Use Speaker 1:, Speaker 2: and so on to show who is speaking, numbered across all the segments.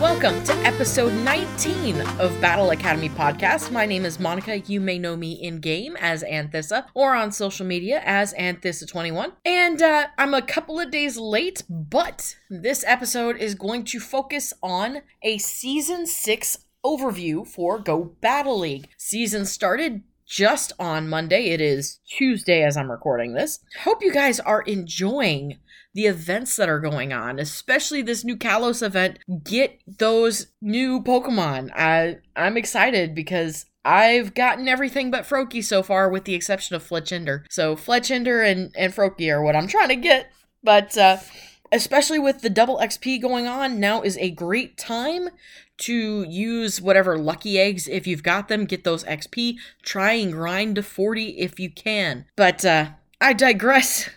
Speaker 1: Welcome to episode 19 of Battle Academy Podcast. My name is Monica. You may know me in game as Anthissa or on social media as Anthissa21. And uh, I'm a couple of days late, but this episode is going to focus on a season 6 overview for Go Battle League. Season started just on Monday. It is Tuesday as I'm recording this. Hope you guys are enjoying the events that are going on, especially this new Kalos event. Get those new Pokemon. I I'm excited because I've gotten everything but Froakie so far, with the exception of Fletchinder. So Fletchinder and and Froakie are what I'm trying to get, but. uh especially with the double XP going on, now is a great time to use whatever lucky eggs if you've got them, get those XP, try and grind to 40 if you can. But uh I digress.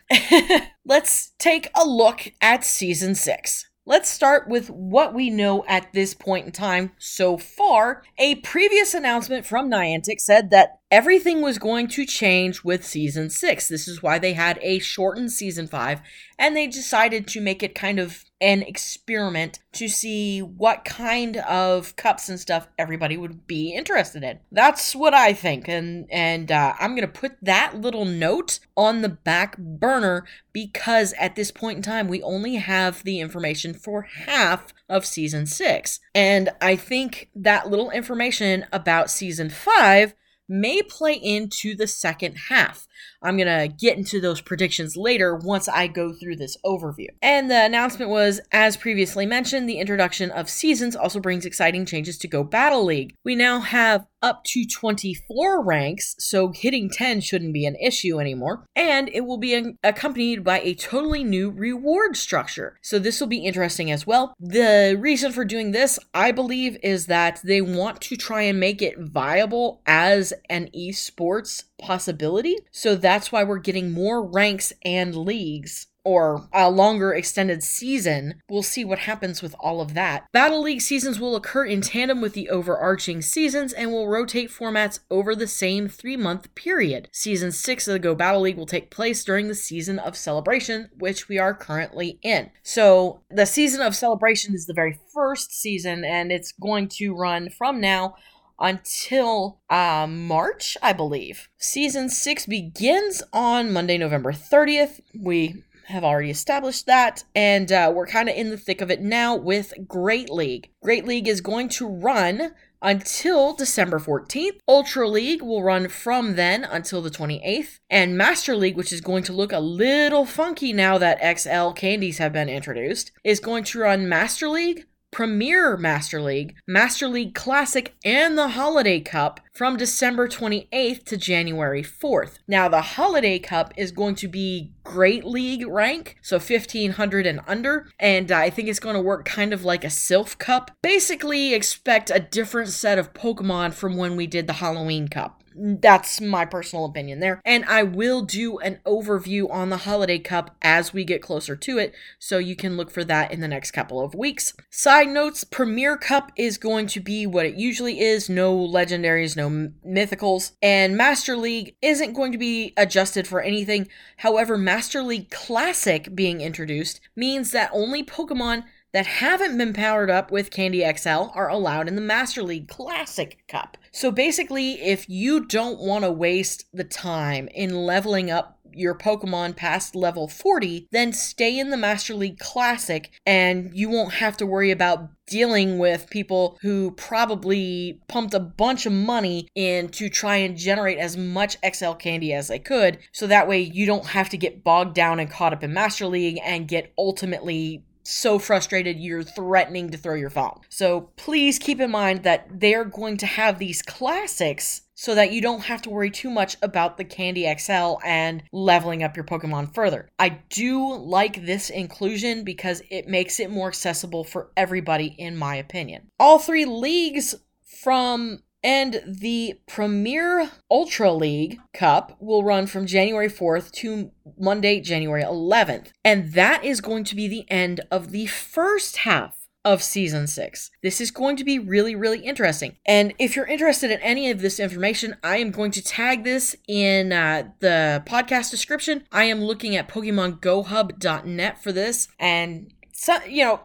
Speaker 1: Let's take a look at season 6. Let's start with what we know at this point in time so far. A previous announcement from Niantic said that everything was going to change with season 6. This is why they had a shortened season 5 and they decided to make it kind of an experiment to see what kind of cups and stuff everybody would be interested in. That's what I think, and and uh, I'm gonna put that little note on the back burner because at this point in time we only have the information for half of season six, and I think that little information about season five may play into the second half. I'm going to get into those predictions later once I go through this overview. And the announcement was, as previously mentioned, the introduction of seasons also brings exciting changes to Go Battle League. We now have up to 24 ranks, so hitting 10 shouldn't be an issue anymore. And it will be accompanied by a totally new reward structure. So this will be interesting as well. The reason for doing this, I believe, is that they want to try and make it viable as an esports possibility. So that's why we're getting more ranks and leagues or a longer extended season, we'll see what happens with all of that. Battle League seasons will occur in tandem with the overarching seasons and will rotate formats over the same three month period. Season 6 of the Go Battle League will take place during the season of celebration, which we are currently in. So, the season of celebration is the very first season, and it's going to run from now until uh, March, I believe. Season 6 begins on Monday, November 30th. We have already established that, and uh, we're kind of in the thick of it now with Great League. Great League is going to run until December 14th. Ultra League will run from then until the 28th. And Master League, which is going to look a little funky now that XL candies have been introduced, is going to run Master League Premier Master League, Master League Classic, and the Holiday Cup from December 28th to January 4th. Now, the Holiday Cup is going to be Great League rank, so 1500 and under, and I think it's going to work kind of like a Silph Cup. Basically, expect a different set of Pokemon from when we did the Halloween Cup. That's my personal opinion there. And I will do an overview on the Holiday Cup as we get closer to it, so you can look for that in the next couple of weeks. Side notes Premier Cup is going to be what it usually is no legendaries, no mythicals. And Master League isn't going to be adjusted for anything. However, Master League Classic being introduced means that only Pokemon that haven't been powered up with Candy XL are allowed in the Master League Classic Cup. So basically, if you don't want to waste the time in leveling up your Pokemon past level 40, then stay in the Master League Classic and you won't have to worry about dealing with people who probably pumped a bunch of money in to try and generate as much XL candy as they could. So that way you don't have to get bogged down and caught up in Master League and get ultimately so frustrated you're threatening to throw your phone. So please keep in mind that they're going to have these classics so that you don't have to worry too much about the Candy XL and leveling up your Pokemon further. I do like this inclusion because it makes it more accessible for everybody, in my opinion. All three leagues from and the Premier Ultra League Cup will run from January 4th to Monday, January 11th. And that is going to be the end of the first half of season six. This is going to be really, really interesting. And if you're interested in any of this information, I am going to tag this in uh, the podcast description. I am looking at PokemonGoHub.net for this. And so, you know,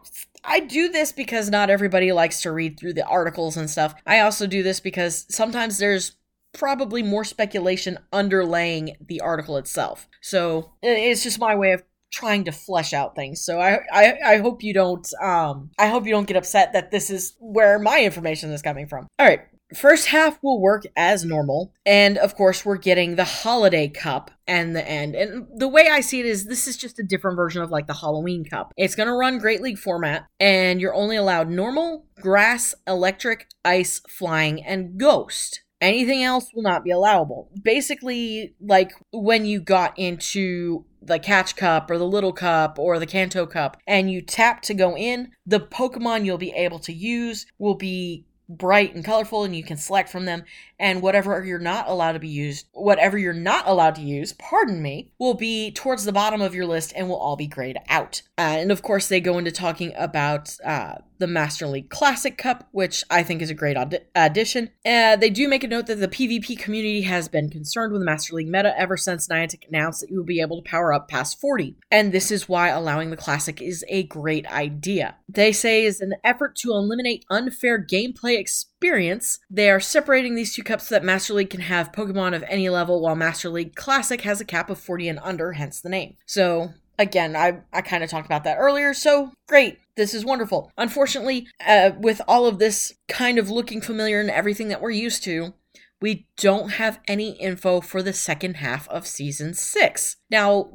Speaker 1: I do this because not everybody likes to read through the articles and stuff. I also do this because sometimes there's probably more speculation underlaying the article itself. So it's just my way of trying to flesh out things. So I, I I hope you don't um I hope you don't get upset that this is where my information is coming from. All right. First half will work as normal, and of course, we're getting the holiday cup and the end. And the way I see it is this is just a different version of like the Halloween cup. It's going to run Great League format, and you're only allowed normal, grass, electric, ice, flying, and ghost. Anything else will not be allowable. Basically, like when you got into the Catch Cup or the Little Cup or the Kanto Cup and you tap to go in, the Pokemon you'll be able to use will be bright and colorful and you can select from them and whatever you're not allowed to be used whatever you're not allowed to use pardon me will be towards the bottom of your list and will all be grayed out uh, and of course they go into talking about uh, the Master League Classic Cup, which I think is a great addition. Uh, they do make a note that the PvP community has been concerned with the Master League meta ever since Niantic announced that you will be able to power up past 40, and this is why allowing the Classic is a great idea. They say is an effort to eliminate unfair gameplay experience. They are separating these two cups so that Master League can have Pokemon of any level, while Master League Classic has a cap of 40 and under, hence the name. So again, I, I kind of talked about that earlier, so great. This is wonderful. Unfortunately, uh, with all of this kind of looking familiar and everything that we're used to, we don't have any info for the second half of season six. Now,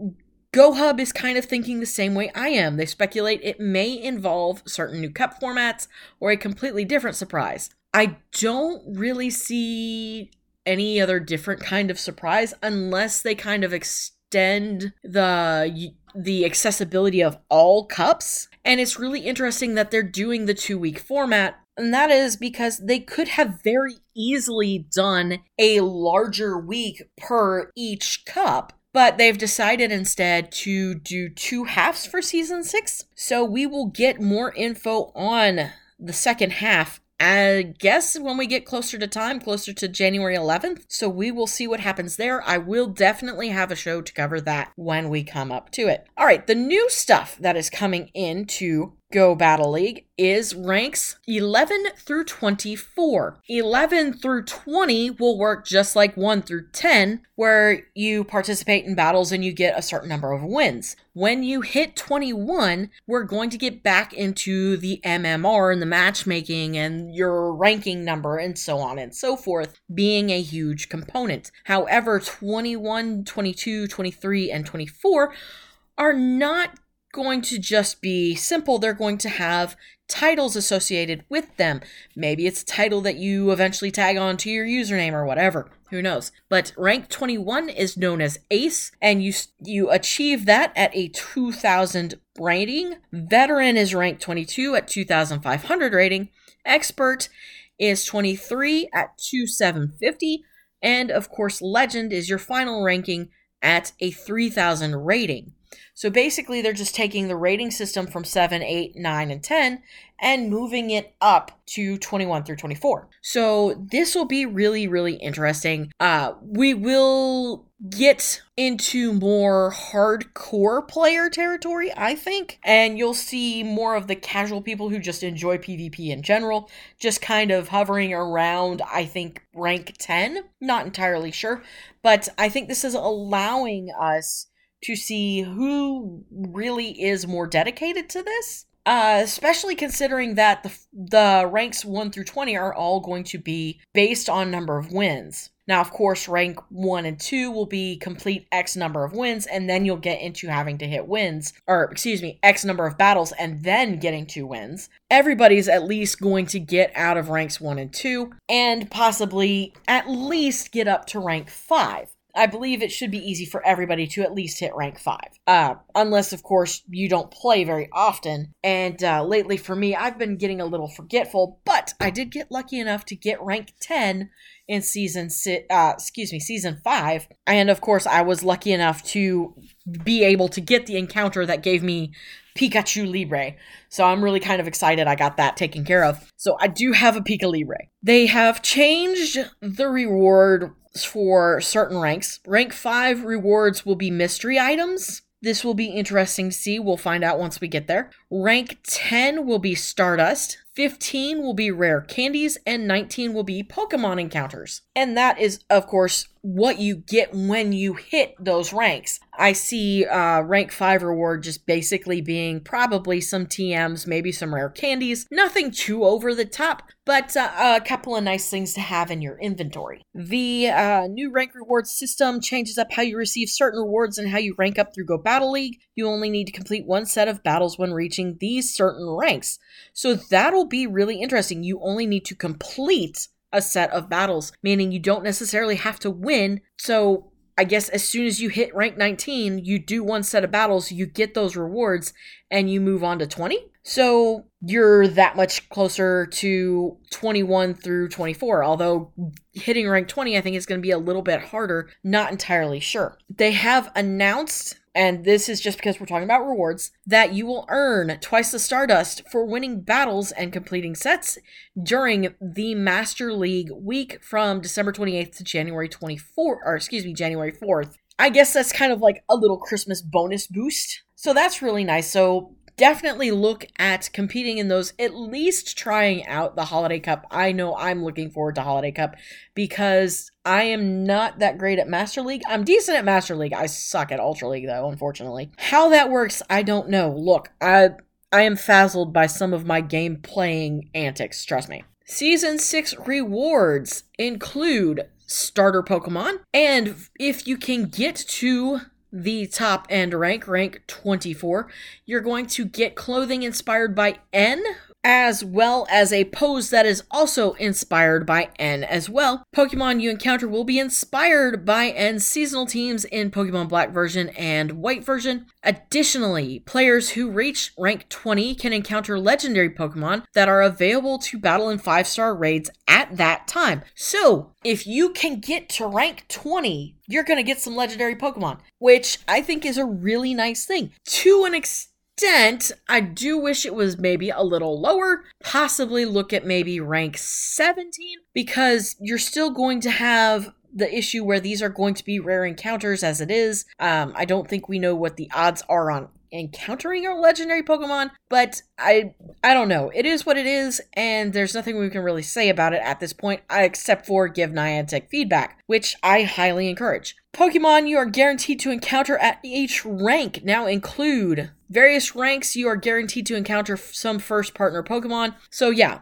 Speaker 1: GoHub is kind of thinking the same way I am. They speculate it may involve certain new cup formats or a completely different surprise. I don't really see any other different kind of surprise unless they kind of extend the the accessibility of all cups. And it's really interesting that they're doing the two week format. And that is because they could have very easily done a larger week per each cup. But they've decided instead to do two halves for season six. So we will get more info on the second half I guess when we get closer to time, closer to January 11th. So we will see what happens there. I will definitely have a show to cover that when we come up to it. All right, the new stuff that is coming into Go Battle League is ranks 11 through 24. 11 through 20 will work just like 1 through 10, where you participate in battles and you get a certain number of wins. When you hit 21, we're going to get back into the MMR and the matchmaking and your ranking number and so on and so forth being a huge component. However, 21, 22, 23, and 24 are not going to just be simple. They're going to have titles associated with them. Maybe it's a title that you eventually tag on to your username or whatever. Who knows? But rank 21 is known as Ace, and you you achieve that at a 2000 rating. Veteran is rank 22 at 2500 rating. Expert is 23 at 2750. And of course, Legend is your final ranking at a 3000 rating. So basically, they're just taking the rating system from 7, 8, 9, and 10 and moving it up to 21 through 24. So this will be really, really interesting. Uh, we will get into more hardcore player territory, I think, and you'll see more of the casual people who just enjoy PvP in general, just kind of hovering around, I think, rank 10. Not entirely sure, but I think this is allowing us to see who really is more dedicated to this. Uh, especially considering that the the ranks 1 through 20 are all going to be based on number of wins. Now, of course, rank 1 and 2 will be complete X number of wins, and then you'll get into having to hit wins, or excuse me, X number of battles, and then getting two wins. Everybody's at least going to get out of ranks 1 and 2, and possibly at least get up to rank 5. I believe it should be easy for everybody to at least hit rank 5. Uh, unless, of course, you don't play very often. And uh, lately for me, I've been getting a little forgetful, but I did get lucky enough to get rank 10 in season si- uh, excuse me season 5 and of course I was lucky enough to be able to get the encounter that gave me Pikachu Libre. So I'm really kind of excited I got that taken care of. So I do have a Pika Libre. They have changed the reward for certain ranks. Rank 5 rewards will be mystery items. This will be interesting to see. We'll find out once we get there. Rank 10 will be Stardust. 15 will be rare candies, and 19 will be Pokemon encounters. And that is, of course, what you get when you hit those ranks. I see uh, rank 5 reward just basically being probably some TMs, maybe some rare candies. Nothing too over the top, but uh, a couple of nice things to have in your inventory. The uh, new rank reward system changes up how you receive certain rewards and how you rank up through Go Battle League. You only need to complete one set of battles when reaching these certain ranks. So that'll be really interesting. You only need to complete a set of battles, meaning you don't necessarily have to win. So I guess as soon as you hit rank 19, you do one set of battles, you get those rewards, and you move on to 20. So you're that much closer to 21 through 24. Although hitting rank 20, I think is going to be a little bit harder. Not entirely sure. They have announced and this is just because we're talking about rewards, that you will earn twice the Stardust for winning battles and completing sets during the Master League week from December 28th to January 24th, or excuse me, January 4th. I guess that's kind of like a little Christmas bonus boost. So that's really nice. So definitely look at competing in those, at least trying out the Holiday Cup. I know I'm looking forward to Holiday Cup because I am not that great at Master League. I'm decent at Master League. I suck at Ultra League though, unfortunately. How that works, I don't know. Look, I I am frazzled by some of my game playing antics, trust me. Season 6 rewards include starter Pokemon, and if you can get to the top end rank, rank 24, you're going to get clothing inspired by N, as well as a pose that is also inspired by N as well. Pokemon you encounter will be inspired by N seasonal teams in Pokemon Black version and White version. Additionally, players who reach rank 20 can encounter legendary Pokemon that are available to battle in 5 star raids at that time. So, if you can get to rank 20, you're going to get some legendary Pokemon, which I think is a really nice thing. To an extent, extent, I do wish it was maybe a little lower. Possibly look at maybe rank 17 because you're still going to have the issue where these are going to be rare encounters as it is. Um, I don't think we know what the odds are on encountering a legendary Pokemon, but I I don't know. It is what it is, and there's nothing we can really say about it at this point, uh, except for give Niantic feedback, which I highly encourage. Pokemon you are guaranteed to encounter at each rank now include various ranks you are guaranteed to encounter some first partner Pokemon. So yeah,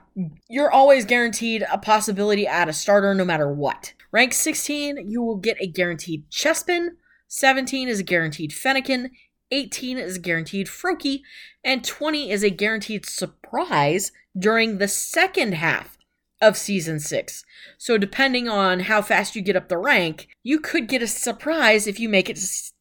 Speaker 1: you're always guaranteed a possibility at a starter no matter what. Rank 16, you will get a guaranteed Chespin. 17 is a guaranteed Fennekin. 18 is a guaranteed Froakie. And 20 is a guaranteed surprise during the second half of season 6. So depending on how fast you get up the rank, you could get a surprise if you make it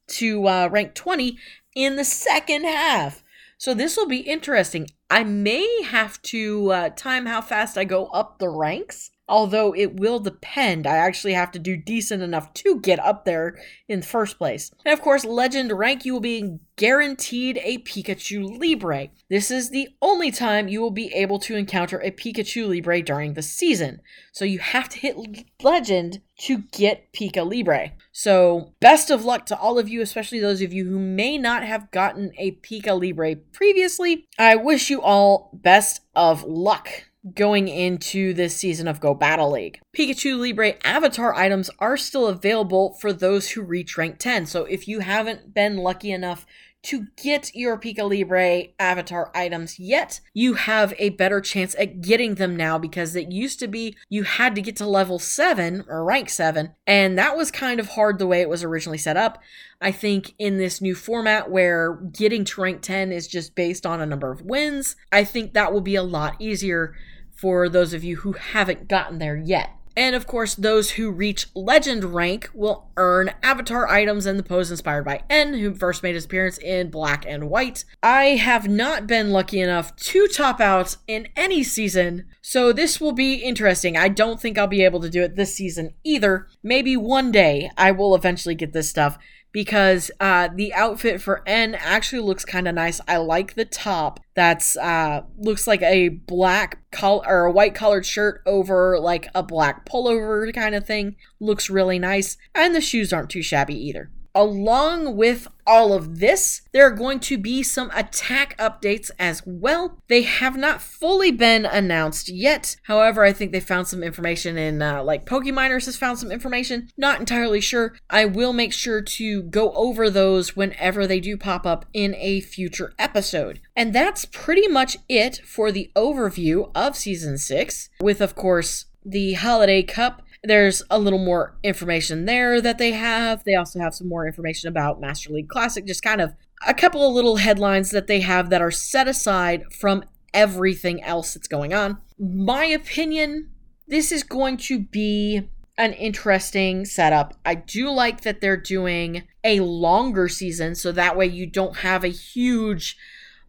Speaker 1: to uh, rank 20 in the second half. So this will be interesting. I may have to uh, time how fast I go up the ranks although it will depend. I actually have to do decent enough to get up there in the first place. And of course, Legend rank, you will be guaranteed a Pikachu Libre. This is the only time you will be able to encounter a Pikachu Libre during the season. So you have to hit Legend to get Pika Libre. So, best of luck to all of you, especially those of you who may not have gotten a Pika Libre previously. I wish you all best of luck going into this season of Go Battle League. Pikachu Libre avatar items are still available for those who reach rank 10. So if you haven't been lucky enough to get your Pika Libre avatar items yet, you have a better chance at getting them now because it used to be you had to get to level 7 or rank 7, and that was kind of hard the way it was originally set up. I think in this new format where getting to rank 10 is just based on a number of wins, I think that will be a lot easier for those of you who haven't gotten there yet. And of course, those who reach legend rank will earn avatar items and the pose inspired by N, who first made his appearance in black and white. I have not been lucky enough to top out in any season, so this will be interesting. I don't think I'll be able to do it this season either. Maybe one day I will eventually get this stuff because uh, the outfit for N actually looks kind of nice. I like the top. That's uh, looks like a black color or a white colored shirt over like a black pullover kind of thing. Looks really nice, and the shoes aren't too shabby either. Along with all of this, there are going to be some attack updates as well. They have not fully been announced yet. However, I think they found some information in, uh, like Pokeminers has found some information. Not entirely sure. I will make sure to go over those whenever they do pop up in a future episode. And that's pretty much it for the overview of Season 6, with, of course, the Holiday Cup there's a little more information there that they have. They also have some more information about Master League Classic, just kind of a couple of little headlines that they have that are set aside from everything else that's going on. My opinion, this is going to be an interesting setup. I do like that they're doing a longer season so that way you don't have a huge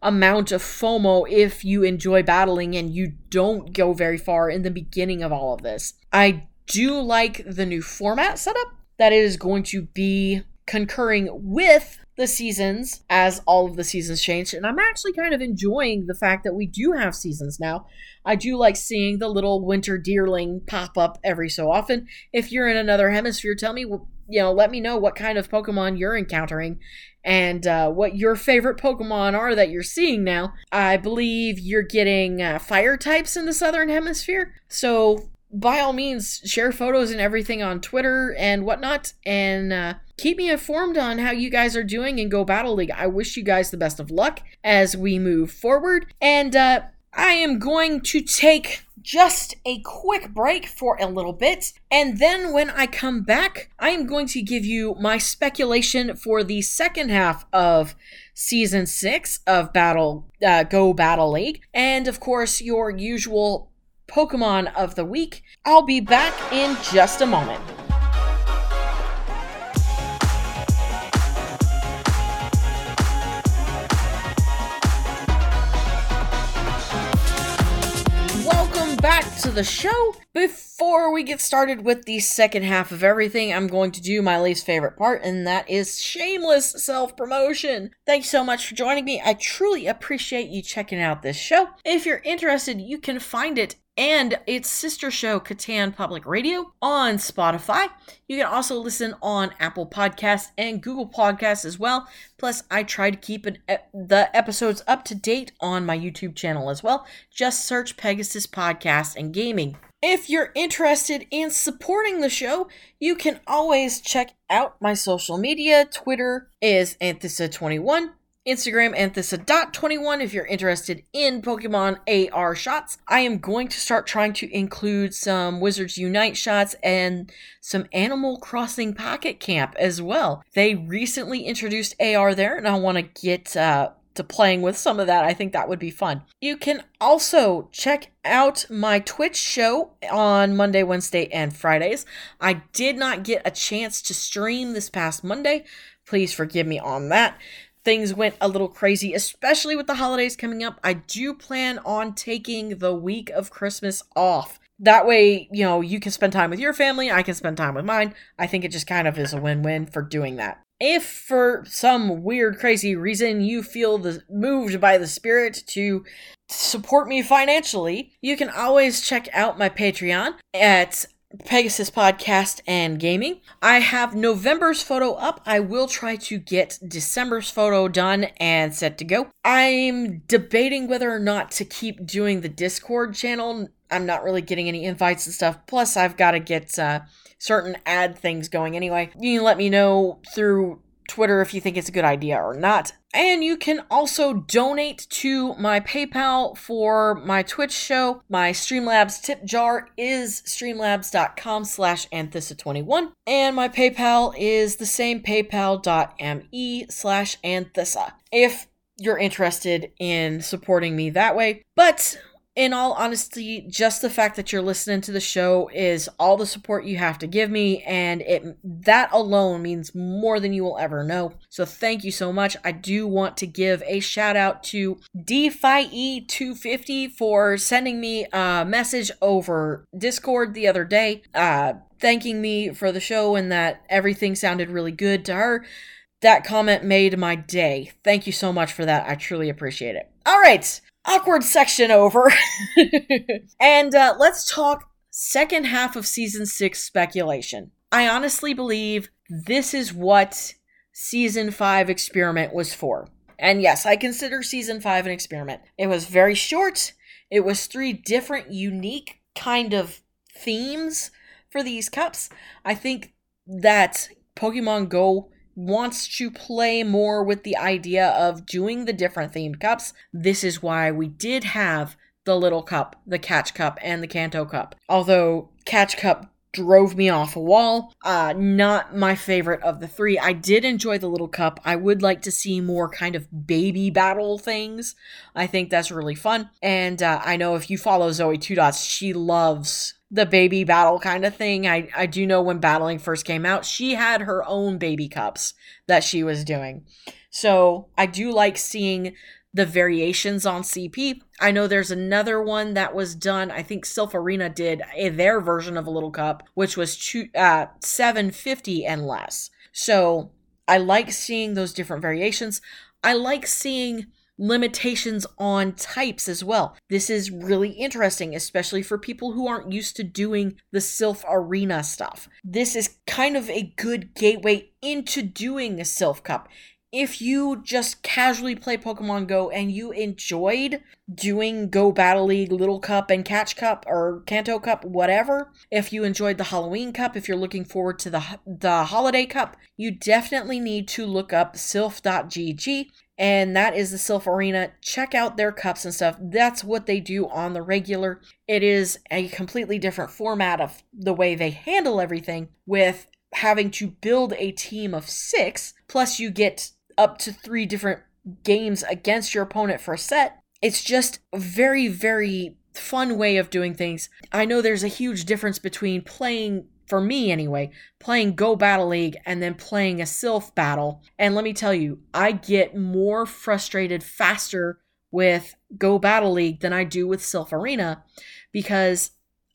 Speaker 1: amount of FOMO if you enjoy battling and you don't go very far in the beginning of all of this. I do like the new format setup that is going to be concurring with the seasons as all of the seasons change. And I'm actually kind of enjoying the fact that we do have seasons now. I do like seeing the little winter deerling pop up every so often. If you're in another hemisphere, tell me, you know, let me know what kind of Pokemon you're encountering and uh, what your favorite Pokemon are that you're seeing now. I believe you're getting uh, fire types in the southern hemisphere. So by all means, share photos and everything on Twitter and whatnot, and uh, keep me informed on how you guys are doing in Go Battle League. I wish you guys the best of luck as we move forward, and uh, I am going to take just a quick break for a little bit, and then when I come back, I am going to give you my speculation for the second half of season six of Battle uh, Go Battle League, and of course your usual Pokemon of the Week. I'll be back in just a moment. Welcome back to the show. Before we get started with the second half of everything, I'm going to do my least favorite part, and that is shameless self promotion. Thanks so much for joining me. I truly appreciate you checking out this show. If you're interested, you can find it and its sister show, Catan Public Radio, on Spotify. You can also listen on Apple Podcasts and Google Podcasts as well. Plus, I try to keep an, the episodes up to date on my YouTube channel as well. Just search Pegasus Podcast and Gaming. If you're interested in supporting the show, you can always check out my social media. Twitter is Anthissa21. Instagram Anthissa.21 if you're interested in Pokemon AR shots. I am going to start trying to include some Wizards Unite shots and some Animal Crossing Pocket Camp as well. They recently introduced AR there, and I want to get uh, to playing with some of that. I think that would be fun. You can also check out my Twitch show on Monday, Wednesday, and Fridays. I did not get a chance to stream this past Monday. Please forgive me on that things went a little crazy, especially with the holidays coming up. I do plan on taking the week of Christmas off. That way, you know, you can spend time with your family, I can spend time with mine. I think it just kind of is a win win for doing that. If for some weird, crazy reason you feel the, moved by the spirit to support me financially, you can always check out my Patreon at Pegasus Podcast and Gaming. I have November's photo up. I will try to get December's photo done and set to go. I'm debating whether or not to keep doing the Discord channel. I'm not really getting any invites and stuff. Plus, I've got to get uh, certain ad things going anyway. You can let me know through Twitter if you think it's a good idea or not. And you can also donate to my PayPal for my Twitch show. My Streamlabs tip jar is streamlabs.com slash anthissa21. And my PayPal is the same paypal.me slash anthissa. If you're interested in supporting me that way. But in all honesty, just the fact that you're listening to the show is all the support you have to give me, and it that alone means more than you will ever know. So thank you so much. I do want to give a shout out to DeFi250 for sending me a message over Discord the other day, uh, thanking me for the show and that everything sounded really good to her. That comment made my day. Thank you so much for that. I truly appreciate it. All right, awkward section over. and uh, let's talk second half of season six speculation. I honestly believe this is what season five experiment was for. And yes, I consider season five an experiment. It was very short, it was three different, unique kind of themes for these cups. I think that Pokemon Go wants to play more with the idea of doing the different themed cups. This is why we did have the Little Cup, the Catch Cup, and the Kanto Cup. Although Catch Cup drove me off a wall. Uh, not my favorite of the three. I did enjoy the Little Cup. I would like to see more kind of baby battle things. I think that's really fun. And uh, I know if you follow Zoe Two Dots, she loves the baby battle kind of thing. I, I do know when battling first came out, she had her own baby cups that she was doing. So I do like seeing the variations on CP. I know there's another one that was done. I think Silph Arena did a, their version of a little cup, which was two, uh, 750 and less. So I like seeing those different variations. I like seeing limitations on types as well. This is really interesting, especially for people who aren't used to doing the Silph Arena stuff. This is kind of a good gateway into doing a Silph Cup. If you just casually play Pokemon Go and you enjoyed doing Go Battle League, Little Cup, and Catch Cup, or Kanto Cup, whatever, if you enjoyed the Halloween Cup, if you're looking forward to the, the Holiday Cup, you definitely need to look up silph.gg and that is the Silph Arena. Check out their cups and stuff. That's what they do on the regular. It is a completely different format of the way they handle everything with having to build a team of six, plus you get up to three different games against your opponent for a set. It's just a very, very fun way of doing things. I know there's a huge difference between playing for me anyway, playing Go Battle League and then playing a Silph battle. And let me tell you, I get more frustrated faster with Go Battle League than I do with Silph Arena because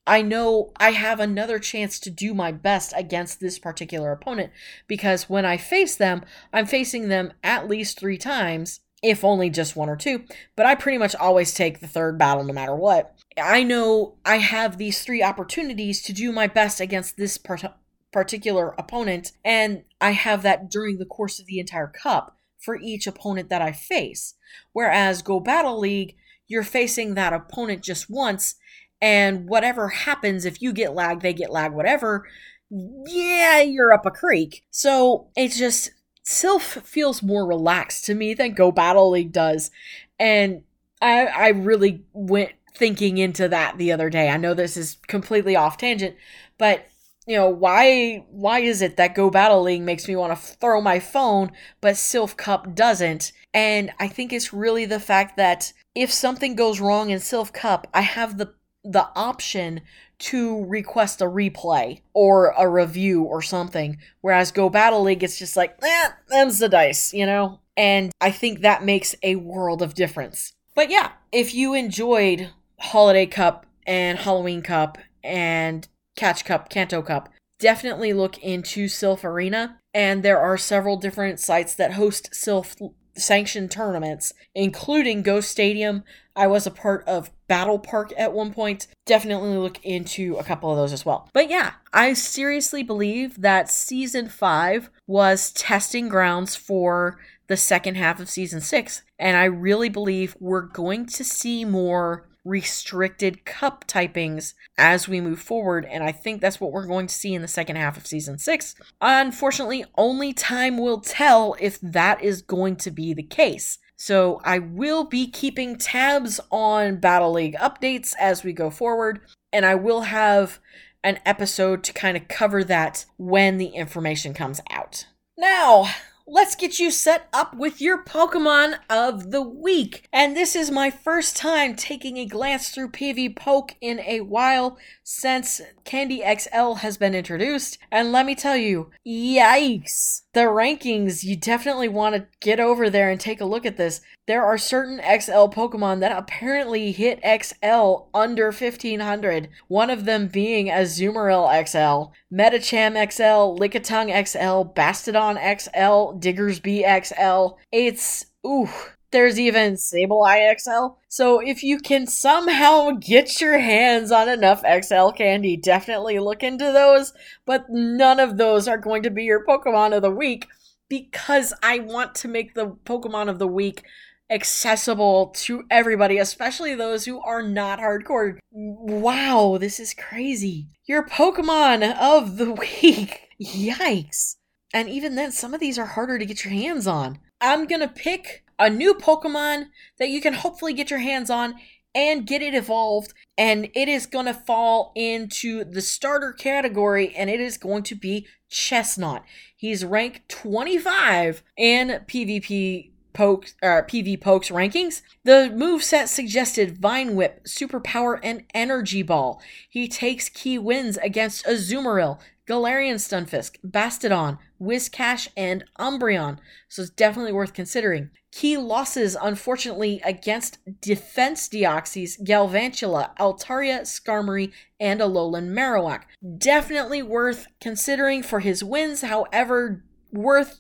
Speaker 1: I know I have another chance to do my best against this particular opponent because when I face them, I'm facing them at least three times, if only just one or two, but I pretty much always take the third battle no matter what. I know I have these three opportunities to do my best against this part- particular opponent, and I have that during the course of the entire cup for each opponent that I face. Whereas Go Battle League, you're facing that opponent just once, and whatever happens, if you get lag, they get lag, whatever, yeah, you're up a creek. So it's just, Silph feels more relaxed to me than Go Battle League does. And I, I really went thinking into that the other day. I know this is completely off tangent, but you know why why is it that go battle league makes me want to throw my phone but silph cup doesn't? And i think it's really the fact that if something goes wrong in silph cup i have the the option to request a replay or a review or something whereas go battle league it's just like eh, them's the dice you know? And i think that makes a world of difference. But yeah if you enjoyed Holiday Cup and Halloween Cup and Catch Cup, Kanto Cup. Definitely look into Silph Arena, and there are several different sites that host Silph sanctioned tournaments, including Ghost Stadium. I was a part of Battle Park at one point. Definitely look into a couple of those as well. But yeah, I seriously believe that season five was testing grounds for the second half of season six. And I really believe we're going to see more restricted cup typings as we move forward, and I think that's what we're going to see in the second half of season six. Unfortunately, only time will tell if that is going to be the case. So I will be keeping tabs on Battle League updates as we go forward, and I will have an episode to kind of cover that when the information comes out. Now, let's get you set up with your Pokemon of the week. And this is my first time taking a glance through PvPoke in a while since Candy XL has been introduced. And let me tell you, yikes! The rankings, you definitely want to get over there and take a look at this. There are certain XL Pokemon that apparently hit XL under 1500, one of them being Azumarill XL, Medicham XL, Lickitung XL, Bastiodon XL, Diggersby XL. It's, ooh, there's even Sableye XL. So if you can somehow get your hands on enough XL candy, definitely look into those. But none of those are going to be your Pokemon of the week because I want to make the Pokemon of the week accessible to everybody, especially those who are not hardcore. Wow, this is crazy. Your Pokemon of the week. Yikes. And even then, some of these are harder to get your hands on. I'm gonna pick a new Pokemon that you can hopefully get your hands on and get it evolved. And it is going to fall into the starter category and it is going to be Chesnaught. He's ranked 25 in PvP Pokes, uh, PvPokes rankings. The move set suggested Vine Whip, Superpower, and Energy Ball. He takes key wins against Azumarill, Galarian Stunfisk, Bastiodon, Whiscash, and Umbreon, so it's definitely worth considering. Key losses, unfortunately, against Defense Deoxys, Galvantula, Altaria, Skarmory, and Alolan Marowak. Definitely worth considering for his wins, however, worth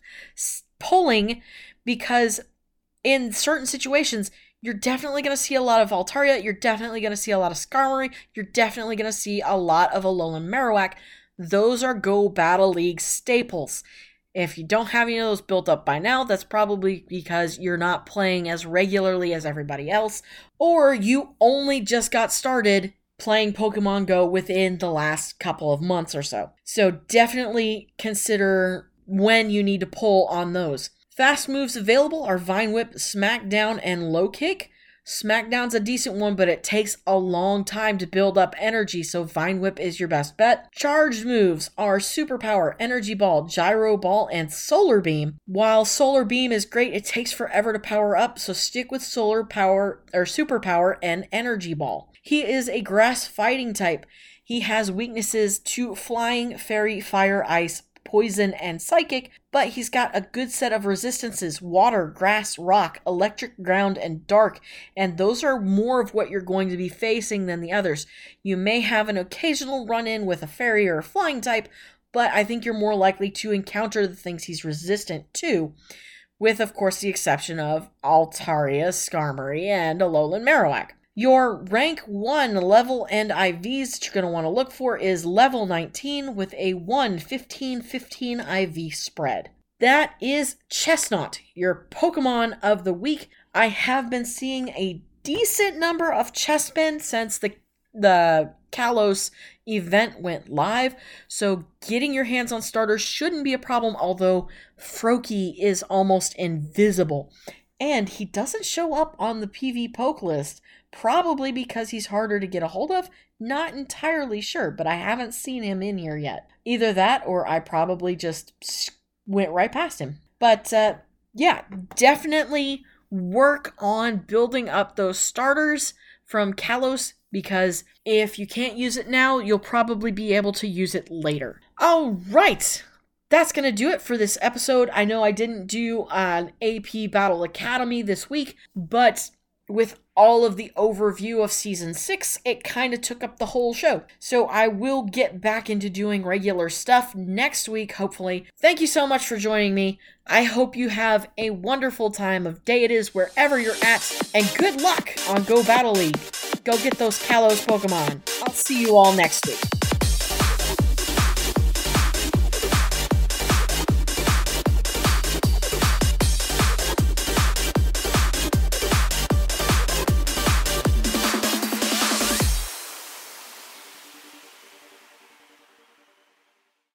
Speaker 1: pulling because in certain situations, you're definitely going to see a lot of Altaria, you're definitely going to see a lot of Skarmory, you're definitely going to see a lot of Alolan Marowak. Those are Go Battle League staples. If you don't have any of those built up by now, that's probably because you're not playing as regularly as everybody else, or you only just got started playing Pokemon Go within the last couple of months or so. So definitely consider when you need to pull on those. Fast moves available are Vine Whip, Smackdown, and Low Kick. Smackdown's a decent one, but it takes a long time to build up energy, so Vine Whip is your best bet. Charged moves are Superpower, Energy Ball, Gyro Ball, and Solar Beam. While Solar Beam is great, it takes forever to power up, so stick with Solar Power or Superpower and Energy Ball. He is a grass fighting type. He has weaknesses to Flying, Fairy, Fire, Ice, poison, and psychic, but he's got a good set of resistances water, grass, rock, electric, ground, and dark, and those are more of what you're going to be facing than the others. You may have an occasional run in with a fairy or a flying type, but I think you're more likely to encounter the things he's resistant to. With, of course, the exception of Altaria, Skarmory, and Alolan Marowak. Your rank 1 level and IVs that you're going to want to look for is level 19 with a 1 15 15 IV spread. That is Chesnaught, your Pokemon of the week. I have been seeing a decent number of Chespin since the the Kalos event went live, so getting your hands on starters shouldn't be a problem, although Froakie is almost invisible. And he doesn't show up on the PvPoke list, probably because he's harder to get a hold of. Not entirely sure, but I haven't seen him in here yet. Either that or I probably just went right past him. But uh, yeah, definitely work on building up those starters from Kalos because if you can't use it now, you'll probably be able to use it later. All right, that's going to do it for this episode. I know I didn't do an AP Battle Academy this week, but with all of the overview of season six, it kind of took up the whole show. So I will get back into doing regular stuff next week, hopefully. Thank you so much for joining me. I hope you have a wonderful time of day it is wherever you're at, and good luck on Go Battle League. Go get those Kalos Pokemon. I'll see you all next week.